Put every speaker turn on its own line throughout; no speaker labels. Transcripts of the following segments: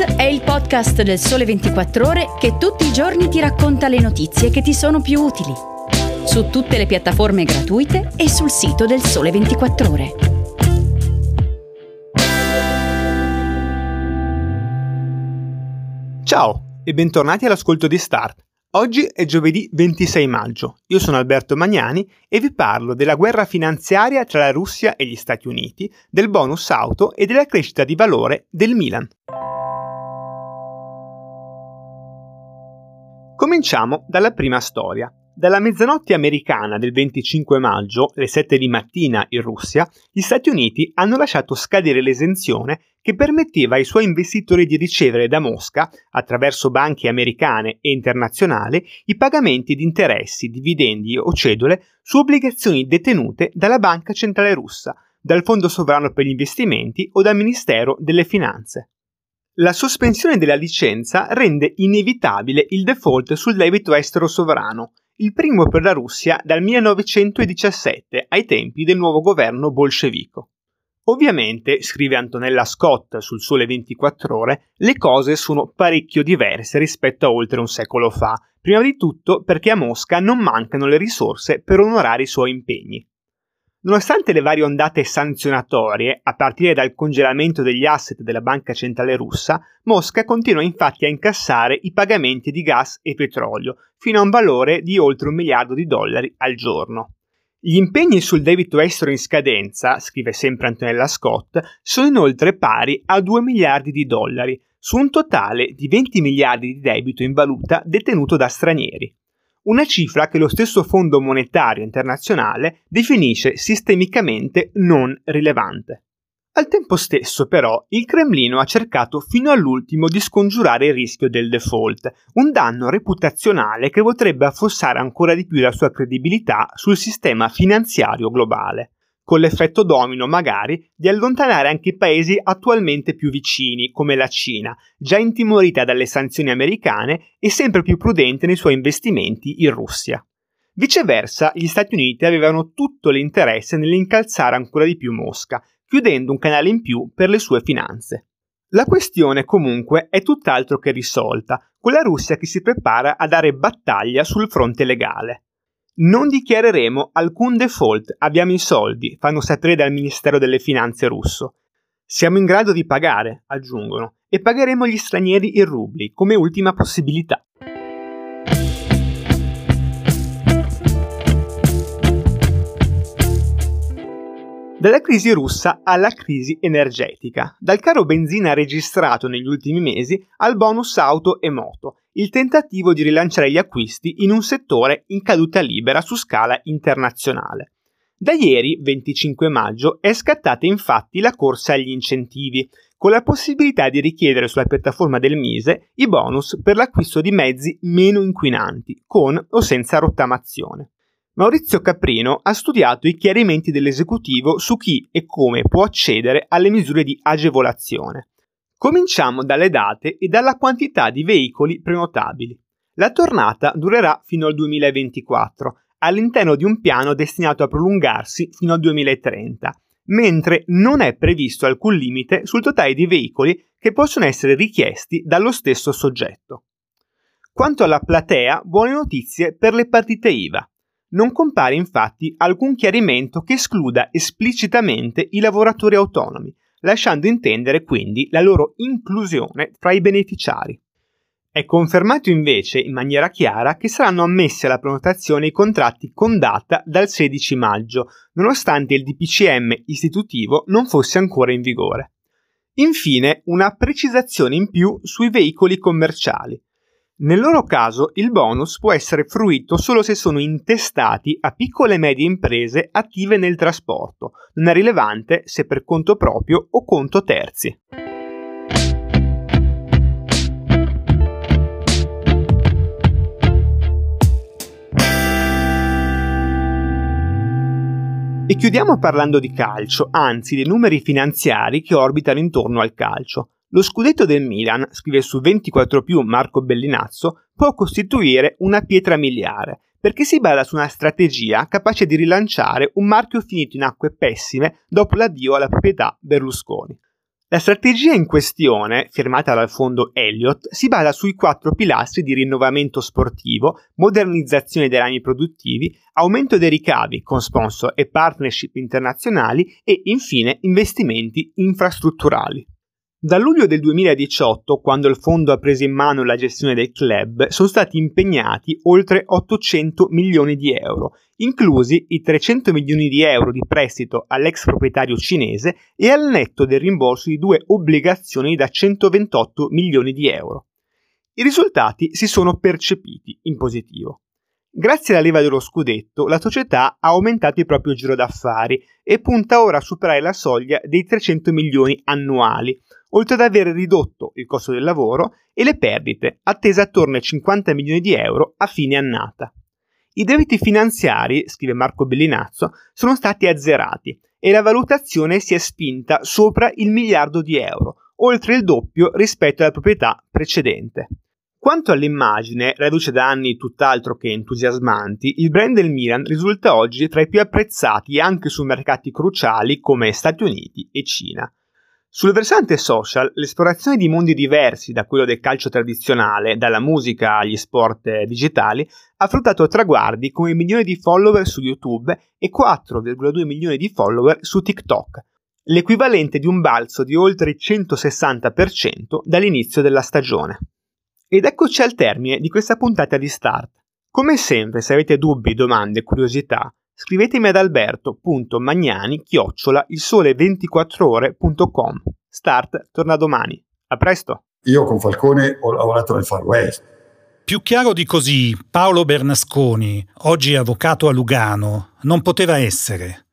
È il podcast del Sole 24 Ore che tutti i giorni ti racconta le notizie che ti sono più utili. Su tutte le piattaforme gratuite e sul sito del Sole 24 Ore.
Ciao e bentornati all'ascolto di Start. Oggi è giovedì 26 maggio. Io sono Alberto Magnani e vi parlo della guerra finanziaria tra la Russia e gli Stati Uniti, del bonus auto e della crescita di valore del Milan. Cominciamo dalla prima storia. Dalla mezzanotte americana del 25 maggio, le 7 di mattina in Russia, gli Stati Uniti hanno lasciato scadere l'esenzione che permetteva ai suoi investitori di ricevere da Mosca, attraverso banche americane e internazionali, i pagamenti di interessi, dividendi o cedole su obbligazioni detenute dalla Banca Centrale Russa, dal Fondo Sovrano per gli Investimenti o dal Ministero delle Finanze. La sospensione della licenza rende inevitabile il default sul debito estero sovrano, il primo per la Russia dal 1917, ai tempi del nuovo governo bolscevico. Ovviamente, scrive Antonella Scott sul Sole 24 ore, le cose sono parecchio diverse rispetto a oltre un secolo fa, prima di tutto perché a Mosca non mancano le risorse per onorare i suoi impegni. Nonostante le varie ondate sanzionatorie, a partire dal congelamento degli asset della Banca Centrale Russa, Mosca continua infatti a incassare i pagamenti di gas e petrolio, fino a un valore di oltre un miliardo di dollari al giorno. Gli impegni sul debito estero in scadenza, scrive sempre Antonella Scott, sono inoltre pari a 2 miliardi di dollari, su un totale di 20 miliardi di debito in valuta detenuto da stranieri una cifra che lo stesso Fondo Monetario Internazionale definisce sistemicamente non rilevante. Al tempo stesso, però, il Cremlino ha cercato fino all'ultimo di scongiurare il rischio del default, un danno reputazionale che potrebbe affossare ancora di più la sua credibilità sul sistema finanziario globale con l'effetto domino magari di allontanare anche i paesi attualmente più vicini, come la Cina, già intimorita dalle sanzioni americane e sempre più prudente nei suoi investimenti in Russia. Viceversa, gli Stati Uniti avevano tutto l'interesse nell'incalzare ancora di più Mosca, chiudendo un canale in più per le sue finanze. La questione comunque è tutt'altro che risolta, con la Russia che si prepara a dare battaglia sul fronte legale. Non dichiareremo alcun default, abbiamo i soldi, fanno sapere dal Ministero delle Finanze russo. Siamo in grado di pagare, aggiungono, e pagheremo gli stranieri in rubli come ultima possibilità. Dalla crisi russa alla crisi energetica, dal caro benzina registrato negli ultimi mesi al bonus auto e moto, il tentativo di rilanciare gli acquisti in un settore in caduta libera su scala internazionale. Da ieri, 25 maggio, è scattata infatti la corsa agli incentivi, con la possibilità di richiedere sulla piattaforma del Mise i bonus per l'acquisto di mezzi meno inquinanti, con o senza rottamazione. Maurizio Caprino ha studiato i chiarimenti dell'esecutivo su chi e come può accedere alle misure di agevolazione. Cominciamo dalle date e dalla quantità di veicoli prenotabili. La tornata durerà fino al 2024, all'interno di un piano destinato a prolungarsi fino al 2030, mentre non è previsto alcun limite sul totale di veicoli che possono essere richiesti dallo stesso soggetto. Quanto alla platea, buone notizie per le partite IVA. Non compare infatti alcun chiarimento che escluda esplicitamente i lavoratori autonomi, lasciando intendere quindi la loro inclusione fra i beneficiari. È confermato invece in maniera chiara che saranno ammessi alla prenotazione i contratti con data dal 16 maggio, nonostante il DPCM istitutivo non fosse ancora in vigore. Infine, una precisazione in più sui veicoli commerciali. Nel loro caso il bonus può essere fruito solo se sono intestati a piccole e medie imprese attive nel trasporto, non è rilevante se per conto proprio o conto terzi. E chiudiamo parlando di calcio, anzi dei numeri finanziari che orbitano intorno al calcio. Lo scudetto del Milan, scrive su 24 più Marco Bellinazzo, può costituire una pietra miliare, perché si basa su una strategia capace di rilanciare un marchio finito in acque pessime dopo l'addio alla proprietà Berlusconi. La strategia in questione, firmata dal fondo Elliott, si basa sui quattro pilastri di rinnovamento sportivo, modernizzazione dei rami produttivi, aumento dei ricavi con sponsor e partnership internazionali e infine investimenti infrastrutturali. Da luglio del 2018, quando il fondo ha preso in mano la gestione del club, sono stati impegnati oltre 800 milioni di euro, inclusi i 300 milioni di euro di prestito all'ex proprietario cinese e al netto del rimborso di due obbligazioni da 128 milioni di euro. I risultati si sono percepiti in positivo. Grazie alla leva dello scudetto, la società ha aumentato il proprio giro d'affari e punta ora a superare la soglia dei 300 milioni annuali, oltre ad aver ridotto il costo del lavoro e le perdite, attese attorno ai 50 milioni di euro a fine annata. I debiti finanziari, scrive Marco Bellinazzo, sono stati azzerati e la valutazione si è spinta sopra il miliardo di euro, oltre il doppio rispetto alla proprietà precedente. Quanto all'immagine, reduce da anni tutt'altro che entusiasmanti, il brand del Milan risulta oggi tra i più apprezzati anche su mercati cruciali come Stati Uniti e Cina. Sul versante social, l'esplorazione di mondi diversi da quello del calcio tradizionale, dalla musica agli sport digitali, ha fruttato traguardi come milioni di follower su YouTube e 4,2 milioni di follower su TikTok, l'equivalente di un balzo di oltre il 160% dall'inizio della stagione. Ed eccoci al termine di questa puntata di Start. Come sempre, se avete dubbi, domande, curiosità, scrivetemi ad alberto.magnani chiocciola il sole 24ore.com. Start torna domani. A presto.
Io con Falcone ho lavorato nel Far West.
Più chiaro di così, Paolo Bernasconi, oggi avvocato a Lugano, non poteva essere.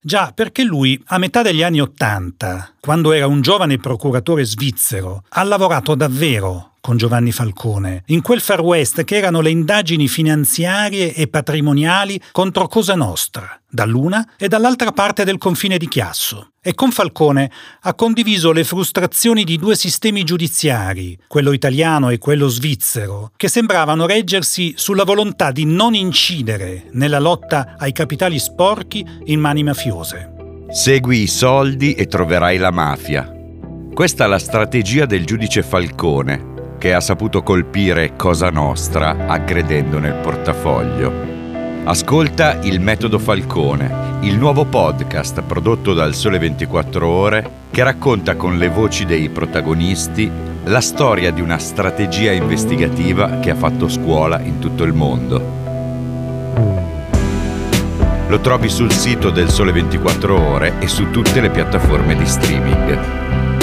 Già, perché lui, a metà degli anni Ottanta, quando era un giovane procuratore svizzero, ha lavorato davvero con Giovanni Falcone, in quel Far West che erano le indagini finanziarie e patrimoniali contro Cosa Nostra, dall'una e dall'altra parte del confine di Chiasso. E con Falcone ha condiviso le frustrazioni di due sistemi giudiziari, quello italiano e quello svizzero, che sembravano reggersi sulla volontà di non incidere nella lotta ai capitali sporchi in mani mafiose.
Segui i soldi e troverai la mafia. Questa è la strategia del giudice Falcone che ha saputo colpire Cosa Nostra aggredendo nel portafoglio. Ascolta Il Metodo Falcone, il nuovo podcast prodotto dal Sole 24 Ore che racconta con le voci dei protagonisti la storia di una strategia investigativa che ha fatto scuola in tutto il mondo. Lo trovi sul sito del Sole 24 Ore e su tutte le piattaforme di streaming.